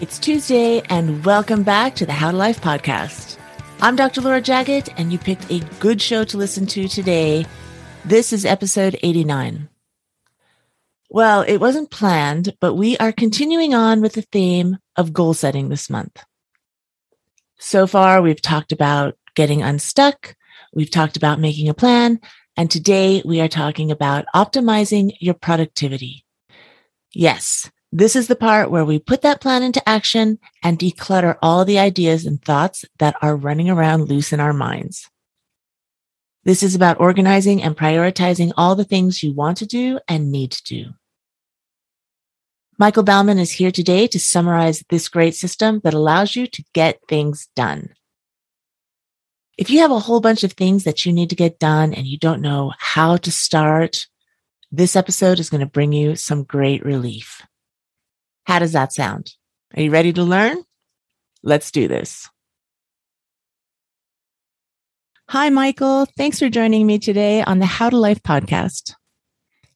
It's Tuesday, and welcome back to the How to Life podcast. I'm Dr. Laura Jaggett, and you picked a good show to listen to today. This is episode 89. Well, it wasn't planned, but we are continuing on with the theme of goal setting this month. So far, we've talked about getting unstuck. We've talked about making a plan. And today we are talking about optimizing your productivity. Yes, this is the part where we put that plan into action and declutter all the ideas and thoughts that are running around loose in our minds. This is about organizing and prioritizing all the things you want to do and need to do. Michael Bauman is here today to summarize this great system that allows you to get things done. If you have a whole bunch of things that you need to get done and you don't know how to start, this episode is going to bring you some great relief. How does that sound? Are you ready to learn? Let's do this. Hi, Michael. Thanks for joining me today on the How to Life podcast.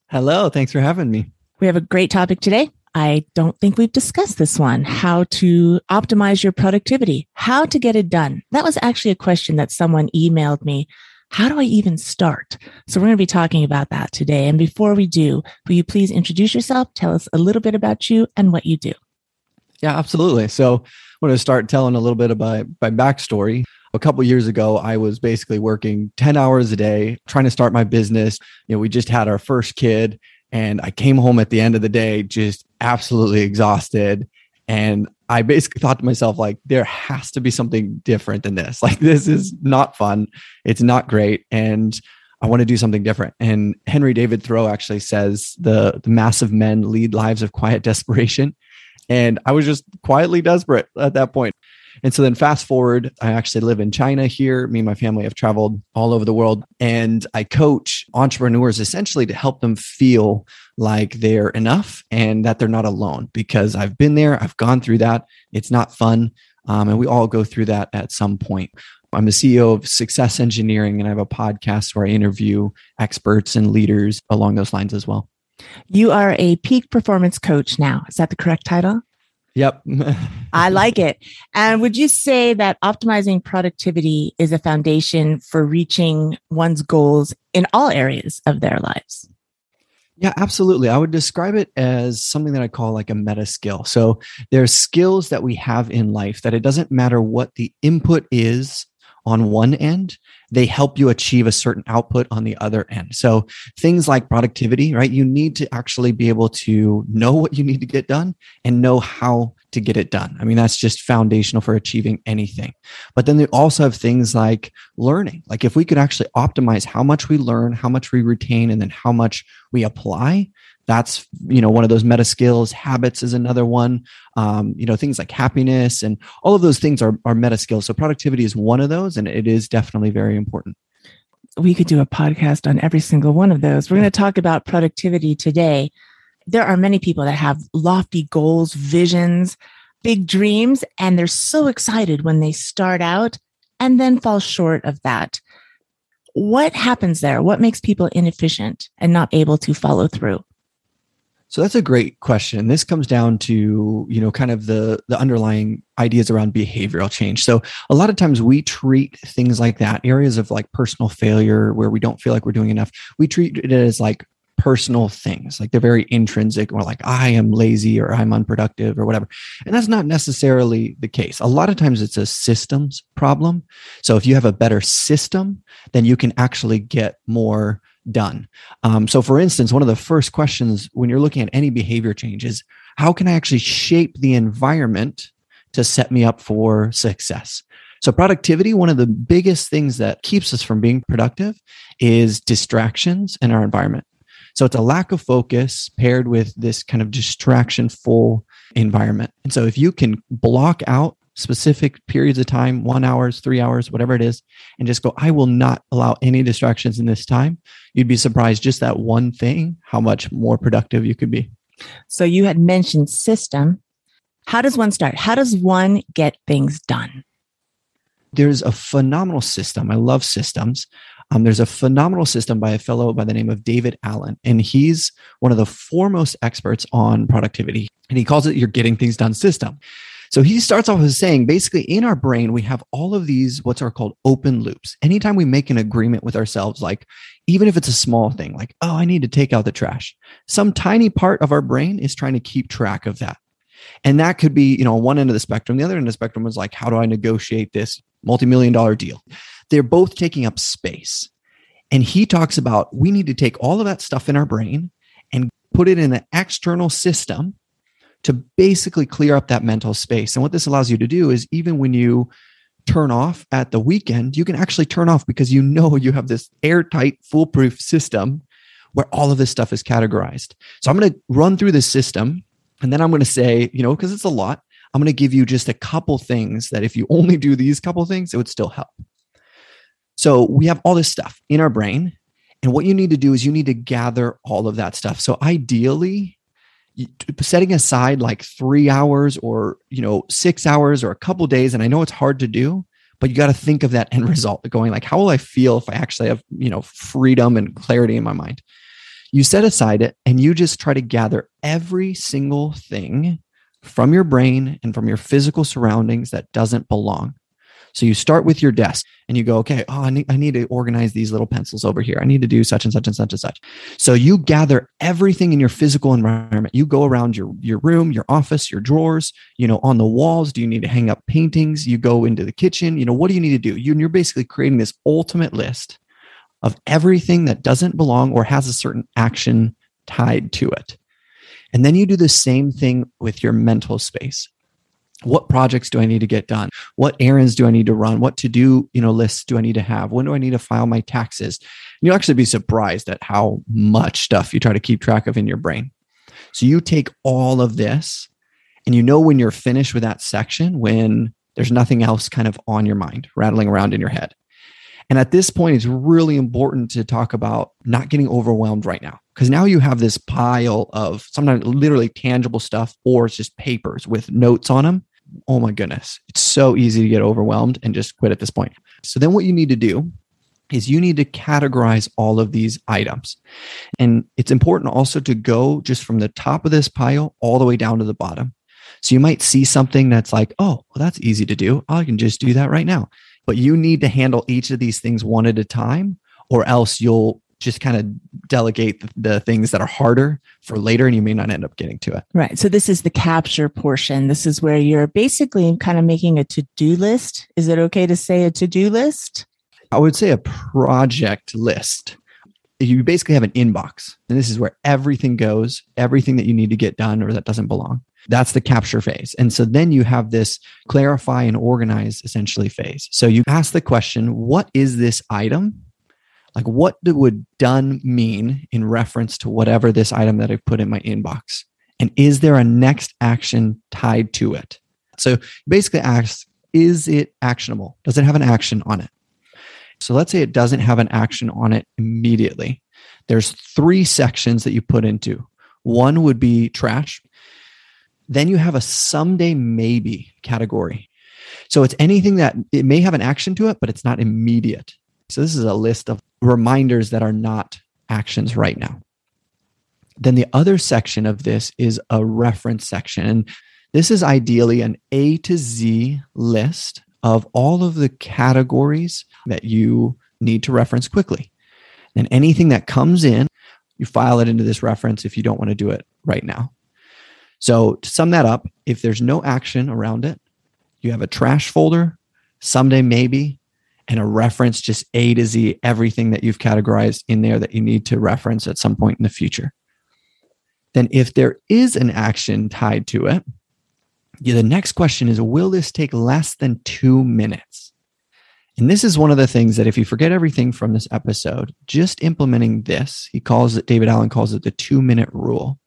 Hello. Thanks for having me. We have a great topic today. I don't think we've discussed this one how to optimize your productivity, how to get it done. That was actually a question that someone emailed me. How do I even start? So, we're going to be talking about that today. And before we do, will you please introduce yourself? Tell us a little bit about you and what you do. Yeah, absolutely. So, I'm going to start telling a little bit about my backstory. A couple years ago, I was basically working 10 hours a day trying to start my business. You know, we just had our first kid and I came home at the end of the day just absolutely exhausted. And I basically thought to myself, like, there has to be something different than this. Like, this is not fun. It's not great. And I want to do something different. And Henry David Thoreau actually says the, the massive men lead lives of quiet desperation. And I was just quietly desperate at that point. And so then fast forward, I actually live in China here. Me and my family have traveled all over the world and I coach entrepreneurs essentially to help them feel like they're enough and that they're not alone because I've been there. I've gone through that. It's not fun. Um, and we all go through that at some point. I'm the CEO of Success Engineering, and I have a podcast where I interview experts and leaders along those lines as well. You are a peak performance coach now. Is that the correct title? Yep. I like it. And would you say that optimizing productivity is a foundation for reaching one's goals in all areas of their lives? Yeah, absolutely. I would describe it as something that I call like a meta skill. So there's skills that we have in life that it doesn't matter what the input is on one end, they help you achieve a certain output on the other end. So things like productivity, right? You need to actually be able to know what you need to get done and know how to get it done. I mean, that's just foundational for achieving anything. But then they also have things like learning. Like if we could actually optimize how much we learn, how much we retain, and then how much we apply, that's you know one of those meta skills. Habits is another one. Um, you know things like happiness and all of those things are, are meta skills. So productivity is one of those and it is definitely very important. We could do a podcast on every single one of those. We're going to talk about productivity today. There are many people that have lofty goals visions big dreams and they're so excited when they start out and then fall short of that. What happens there? What makes people inefficient and not able to follow through so that's a great question. This comes down to, you know, kind of the the underlying ideas around behavioral change. So a lot of times we treat things like that, areas of like personal failure where we don't feel like we're doing enough, we treat it as like personal things like they're very intrinsic or like i am lazy or i'm unproductive or whatever and that's not necessarily the case a lot of times it's a systems problem so if you have a better system then you can actually get more done. Um, so, for instance, one of the first questions when you're looking at any behavior change is how can I actually shape the environment to set me up for success? So, productivity, one of the biggest things that keeps us from being productive is distractions in our environment. So, it's a lack of focus paired with this kind of distraction full environment. And so, if you can block out specific periods of time, one hours, three hours, whatever it is, and just go, I will not allow any distractions in this time, you'd be surprised just that one thing, how much more productive you could be. So you had mentioned system. How does one start? How does one get things done? There's a phenomenal system. I love systems Um, there's a phenomenal system by a fellow by the name of David Allen, and he's one of the foremost experts on productivity. And he calls it your getting things done system. So he starts off with saying basically in our brain, we have all of these, what's are called open loops. Anytime we make an agreement with ourselves, like even if it's a small thing, like, oh, I need to take out the trash, some tiny part of our brain is trying to keep track of that. And that could be, you know, one end of the spectrum. The other end of the spectrum was like, how do I negotiate this multi-million dollar deal? They're both taking up space. And he talks about we need to take all of that stuff in our brain and put it in an external system to basically clear up that mental space. And what this allows you to do is even when you turn off at the weekend, you can actually turn off because you know you have this airtight, foolproof system where all of this stuff is categorized. So I'm going to run through this system and then I'm going to say, you know, because it's a lot, I'm going to give you just a couple things that if you only do these couple things, it would still help. So we have all this stuff in our brain. And what you need to do is you need to gather all of that stuff. So ideally, setting aside like three hours or you know six hours or a couple days and i know it's hard to do but you got to think of that end result going like how will i feel if i actually have you know freedom and clarity in my mind you set aside it and you just try to gather every single thing from your brain and from your physical surroundings that doesn't belong. So you start with your desk and you go, okay, oh, I need, I need to organize these little pencils over here. I need to do such and such and such and such. So you gather everything in your physical environment. You go around your, your room, your office, your drawers, you know, on the walls. Do you need to hang up paintings? You go into the kitchen. You know, what do you need to do? You, you're basically creating this ultimate list of everything that doesn't belong or has a certain action tied to it. And then you do the same thing with your mental space. What projects do I need to get done? What errands do I need to run? What to do, you know, lists do I need to have? When do I need to file my taxes? And you'll actually be surprised at how much stuff you try to keep track of in your brain. So you take all of this and you know when you're finished with that section when there's nothing else kind of on your mind rattling around in your head. And at this point, it's really important to talk about not getting overwhelmed right now. Because now you have this pile of sometimes literally tangible stuff, or it's just papers with notes on them. Oh my goodness. It's so easy to get overwhelmed and just quit at this point. So then what you need to do is you need to categorize all of these items. And it's important also to go just from the top of this pile all the way down to the bottom. So you might see something that's like, oh, well, that's easy to do. I can just do that right now but you need to handle each of these things one at a time or else you'll just kind of delegate the things that are harder for later and you may not end up getting to it. Right. So this is the capture portion. This is where you're basically kind of making a to-do list. Is it okay to say a to-do list? I would say a project list. You basically have an inbox, and this is where everything goes, everything that you need to get done or that doesn't belong. That's the capture phase. And so then you have this clarify and organize essentially phase. So you ask the question, what is this item? Like, what would done mean in reference to whatever this item that I put in my inbox? And is there a next action tied to it? So basically ask, is it actionable? Does it have an action on it? So let's say it doesn't have an action on it immediately. There's three sections that you put into. One would be trash. Then you have a someday maybe category. So it's anything that it may have an action to it, but it's not immediate. So this is a list of reminders that are not actions right now. Then the other section of this is a reference section. And this is ideally an A to Z list of all of the categories that you need to reference quickly. And anything that comes in, you file it into this reference if you don't want to do it right now. So to sum that up, if there's no action around it, you have a trash folder, someday maybe, and a reference just A to Z, everything that you've categorized in there that you need to reference at some point in the future. Then, if there is an action tied to it, the next question is Will this take less than two minutes? And this is one of the things that if you forget everything from this episode, just implementing this, he calls it, David Allen calls it the two minute rule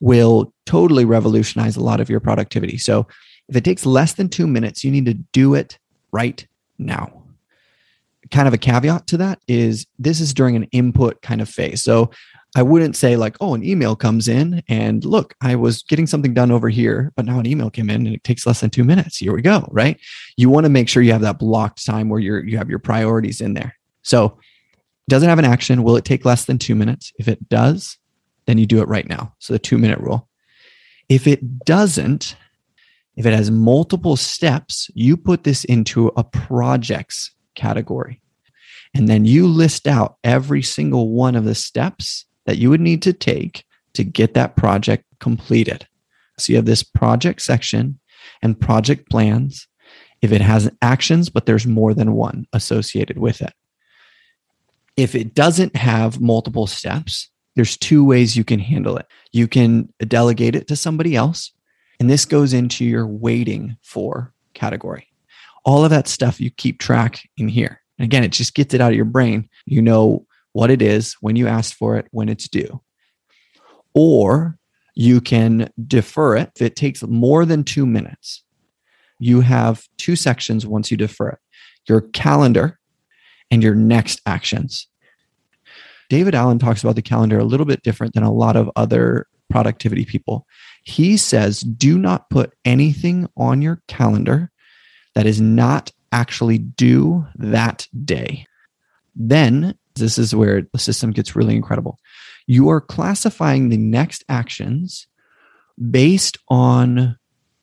will totally revolutionize a lot of your productivity. So if it takes less than two minutes, you need to do it right now. Kind of a caveat to that is this is during an input kind of phase. So I wouldn't say like, oh, an email comes in and look, I was getting something done over here, but now an email came in and it takes less than two minutes. Here we go. Right. You want to make sure you have that blocked time where you're you have your priorities in there. So Doesn't have an action. Will it take less than two minutes? If it does, then you do it right now. So the two minute rule. If it doesn't, if it has multiple steps, you put this into a projects category. And then you list out every single one of the steps that you would need to take to get that project completed. So you have this project section and project plans. If it has actions, but there's more than one associated with it. If it doesn't have multiple steps, there's two ways you can handle it. You can delegate it to somebody else, and this goes into your waiting for category. All of that stuff you keep track in here. And again, it just gets it out of your brain. You know what it is, when you asked for it, when it's due. Or you can defer it. If it takes more than two minutes, you have two sections once you defer it your calendar and your next actions. David Allen talks about the calendar a little bit different than a lot of other productivity people. He says, do not put anything on your calendar that is not actually due that day. Then, this is where the system gets really incredible. You are classifying the next actions based on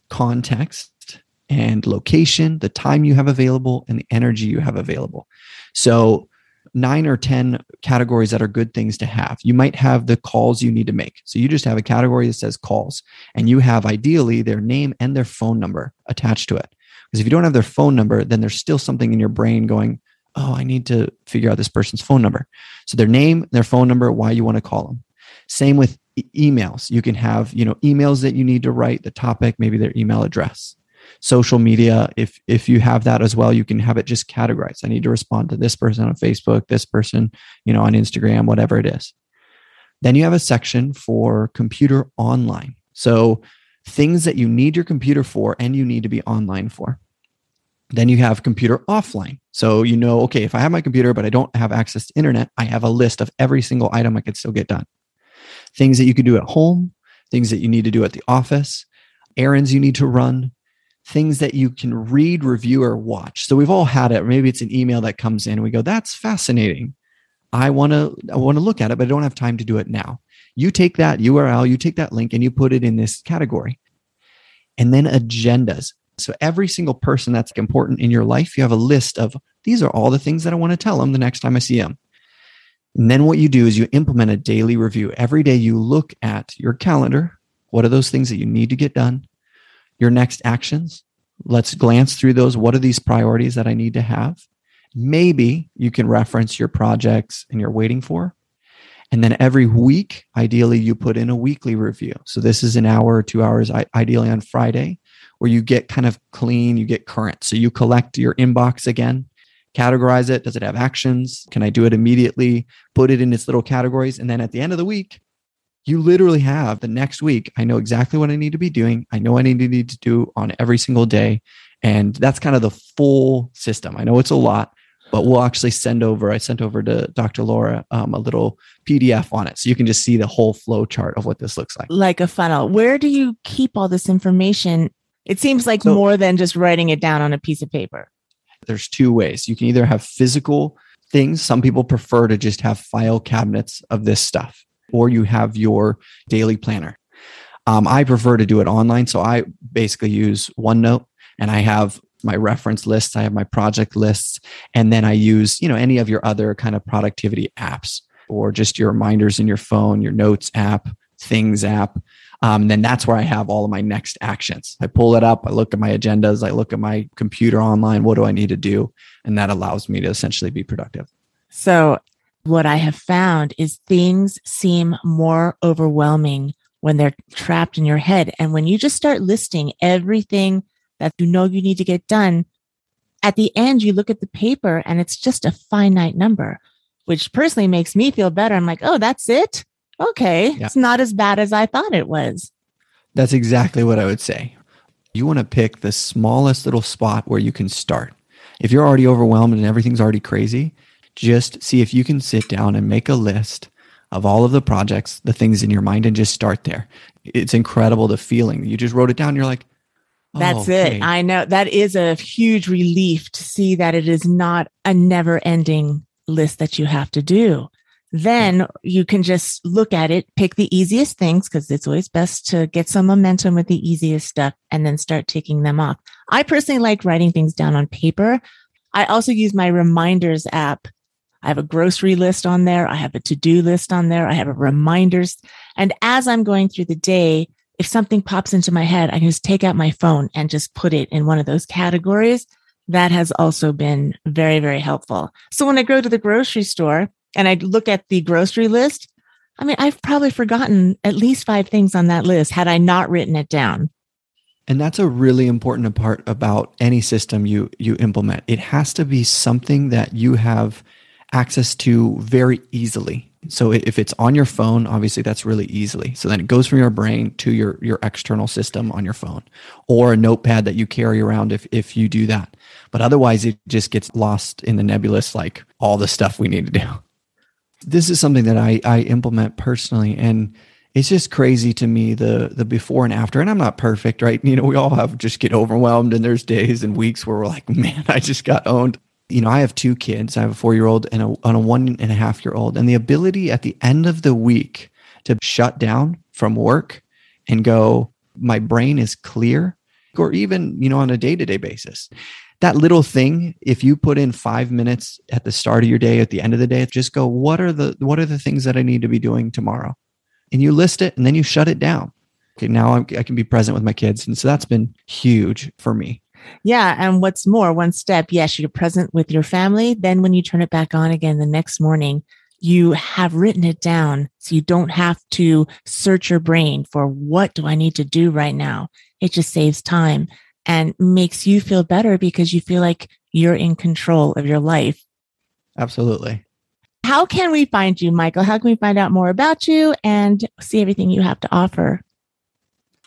context and location, the time you have available, and the energy you have available. So, nine or 10 categories that are good things to have. You might have the calls you need to make. So you just have a category that says calls, and you have ideally their name and their phone number attached to it. Because if you don't have their phone number, then there's still something in your brain going, oh, I need to figure out this person's phone number. So their name, their phone number, why you want to call them. Same with e- emails. You can have, you know, emails that you need to write, the topic, maybe their email address social media if if you have that as well you can have it just categorized i need to respond to this person on facebook this person you know on instagram whatever it is then you have a section for computer online so things that you need your computer for and you need to be online for then you have computer offline so you know okay if i have my computer but i don't have access to internet i have a list of every single item i could still get done things that you can do at home things that you need to do at the office errands you need to run things that you can read, review, or watch. So we've all had it. Maybe it's an email that comes in and we go, that's fascinating. I want to I want to look at it, but I don't have time to do it now. You take that URL, you take that link and you put it in this category. And then agendas. So every single person that's important in your life, you have a list of these are all the things that I want to tell them the next time I see them. And then what you do is you implement a daily review. Every day you look at your calendar. What are those things that you need to get done? your next actions. Let's glance through those. What are these priorities that I need to have? Maybe you can reference your projects and you're waiting for. And then every week, ideally, you put in a weekly review. So this is an hour or two hours, ideally on Friday, where you get kind of clean, you get current. So you collect your inbox again, categorize it. Does it have actions? Can I do it immediately? Put it in its little categories. And then at the end of the week, you literally have the next week. I know exactly what I need to be doing. I know I need to need to do on every single day. And that's kind of the full system. I know it's a lot, but we'll actually send over, I sent over to Dr. Laura um, a little PDF on it. So you can just see the whole flow chart of what this looks like. Like a funnel. Where do you keep all this information? It seems like so, more than just writing it down on a piece of paper. There's two ways. You can either have physical things. Some people prefer to just have file cabinets of this stuff or you have your daily planner. Um, I prefer to do it online. So I basically use OneNote and I have my reference lists, I have my project lists, and then I use, you know, any of your other kind of productivity apps or just your reminders in your phone, your notes app, things app. Um, then that's where I have all of my next actions. I pull it up, I look at my agendas, I look at my computer online. What do I need to do? And that allows me to essentially be productive. So what I have found is things seem more overwhelming when they're trapped in your head. And when you just start listing everything that you know you need to get done, at the end, you look at the paper and it's just a finite number, which personally makes me feel better. I'm like, oh, that's it. Okay. Yeah. It's not as bad as I thought it was. That's exactly what I would say. You want to pick the smallest little spot where you can start. If you're already overwhelmed and everything's already crazy, just see if you can sit down and make a list of all of the projects, the things in your mind, and just start there. It's incredible the feeling. You just wrote it down. You're like, oh, that's okay. it. I know that is a huge relief to see that it is not a never ending list that you have to do. Then you can just look at it, pick the easiest things because it's always best to get some momentum with the easiest stuff and then start ticking them off. I personally like writing things down on paper. I also use my reminders app. I have a grocery list on there. I have a to do list on there. I have a reminders. And as I'm going through the day, if something pops into my head, I can just take out my phone and just put it in one of those categories. That has also been very, very helpful. So when I go to the grocery store and I look at the grocery list, I mean, I've probably forgotten at least five things on that list had I not written it down. And that's a really important part about any system you you implement. It has to be something that you have access to very easily. So if it's on your phone, obviously that's really easily. So then it goes from your brain to your your external system on your phone or a notepad that you carry around if if you do that. But otherwise it just gets lost in the nebulous like all the stuff we need to do. This is something that I I implement personally and it's just crazy to me the the before and after and i'm not perfect right you know we all have just get overwhelmed and there's days and weeks where we're like man i just got owned you know i have two kids i have a four year old and a, and a one and a half year old and the ability at the end of the week to shut down from work and go my brain is clear or even you know on a day-to-day basis that little thing if you put in five minutes at the start of your day at the end of the day just go what are the what are the things that i need to be doing tomorrow and you list it and then you shut it down. Okay, now I'm, I can be present with my kids. And so that's been huge for me. Yeah. And what's more, one step, yes, you're present with your family. Then when you turn it back on again the next morning, you have written it down so you don't have to search your brain for what do I need to do right now. It just saves time and makes you feel better because you feel like you're in control of your life. Absolutely. How can we find you, Michael? How can we find out more about you and see everything you have to offer?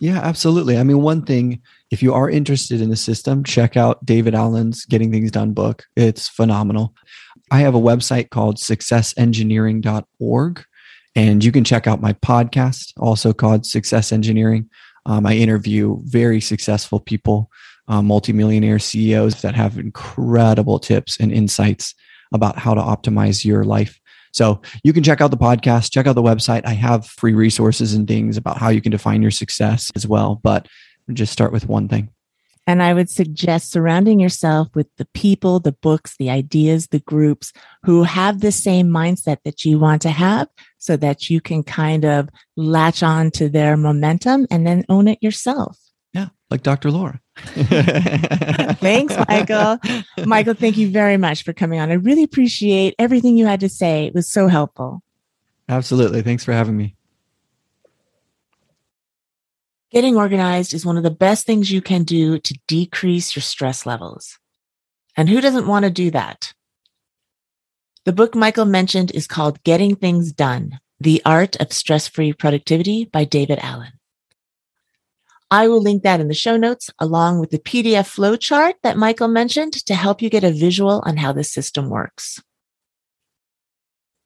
Yeah, absolutely. I mean, one thing, if you are interested in the system, check out David Allen's Getting Things Done book. It's phenomenal. I have a website called successengineering.org, and you can check out my podcast, also called Success Engineering. Um, I interview very successful people, uh, multimillionaire CEOs that have incredible tips and insights about how to optimize your life. So you can check out the podcast, check out the website. I have free resources and things about how you can define your success as well. But just start with one thing. And I would suggest surrounding yourself with the people, the books, the ideas, the groups who have the same mindset that you want to have so that you can kind of latch on to their momentum and then own it yourself. Yeah, like Dr. Laura. Thanks, Michael. Michael, thank you very much for coming on. I really appreciate everything you had to say. It was so helpful. Absolutely. Thanks for having me. Getting organized is one of the best things you can do to decrease your stress levels. And who doesn't want to do that? The book Michael mentioned is called Getting Things Done The Art of Stress Free Productivity by David Allen. I will link that in the show notes along with the PDF flowchart that Michael mentioned to help you get a visual on how the system works.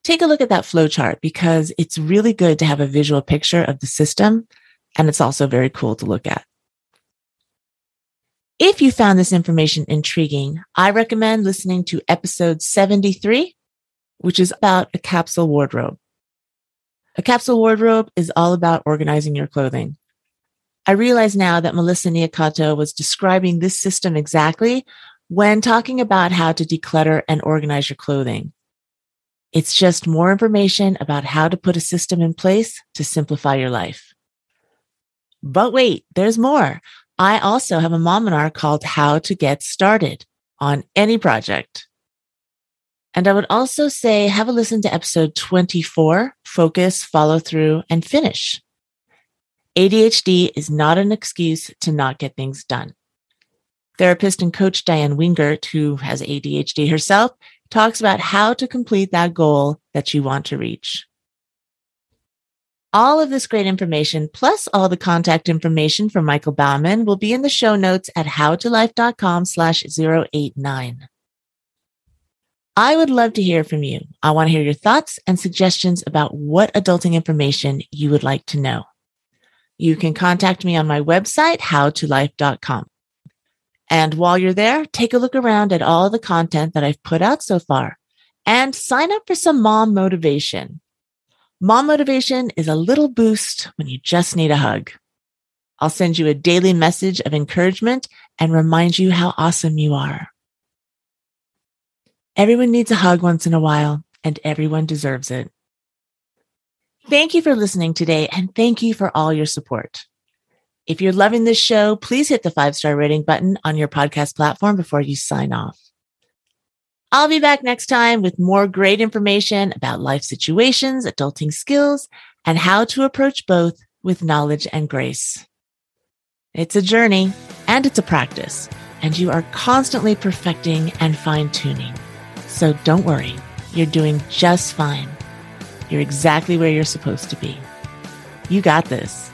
Take a look at that flowchart because it's really good to have a visual picture of the system and it's also very cool to look at. If you found this information intriguing, I recommend listening to episode 73, which is about a capsule wardrobe. A capsule wardrobe is all about organizing your clothing. I realize now that Melissa Niakato was describing this system exactly when talking about how to declutter and organize your clothing. It's just more information about how to put a system in place to simplify your life. But wait, there's more. I also have a mominar called How to Get Started on any project. And I would also say have a listen to episode 24, focus, follow through, and finish. ADHD is not an excuse to not get things done. Therapist and coach Diane Wingert, who has ADHD herself, talks about how to complete that goal that you want to reach. All of this great information, plus all the contact information for Michael Bauman will be in the show notes at howtolife.com slash 089. I would love to hear from you. I want to hear your thoughts and suggestions about what adulting information you would like to know. You can contact me on my website, howtolife.com. And while you're there, take a look around at all the content that I've put out so far and sign up for some mom motivation. Mom motivation is a little boost when you just need a hug. I'll send you a daily message of encouragement and remind you how awesome you are. Everyone needs a hug once in a while, and everyone deserves it. Thank you for listening today, and thank you for all your support. If you're loving this show, please hit the five star rating button on your podcast platform before you sign off. I'll be back next time with more great information about life situations, adulting skills, and how to approach both with knowledge and grace. It's a journey and it's a practice, and you are constantly perfecting and fine tuning. So don't worry, you're doing just fine. You're exactly where you're supposed to be. You got this.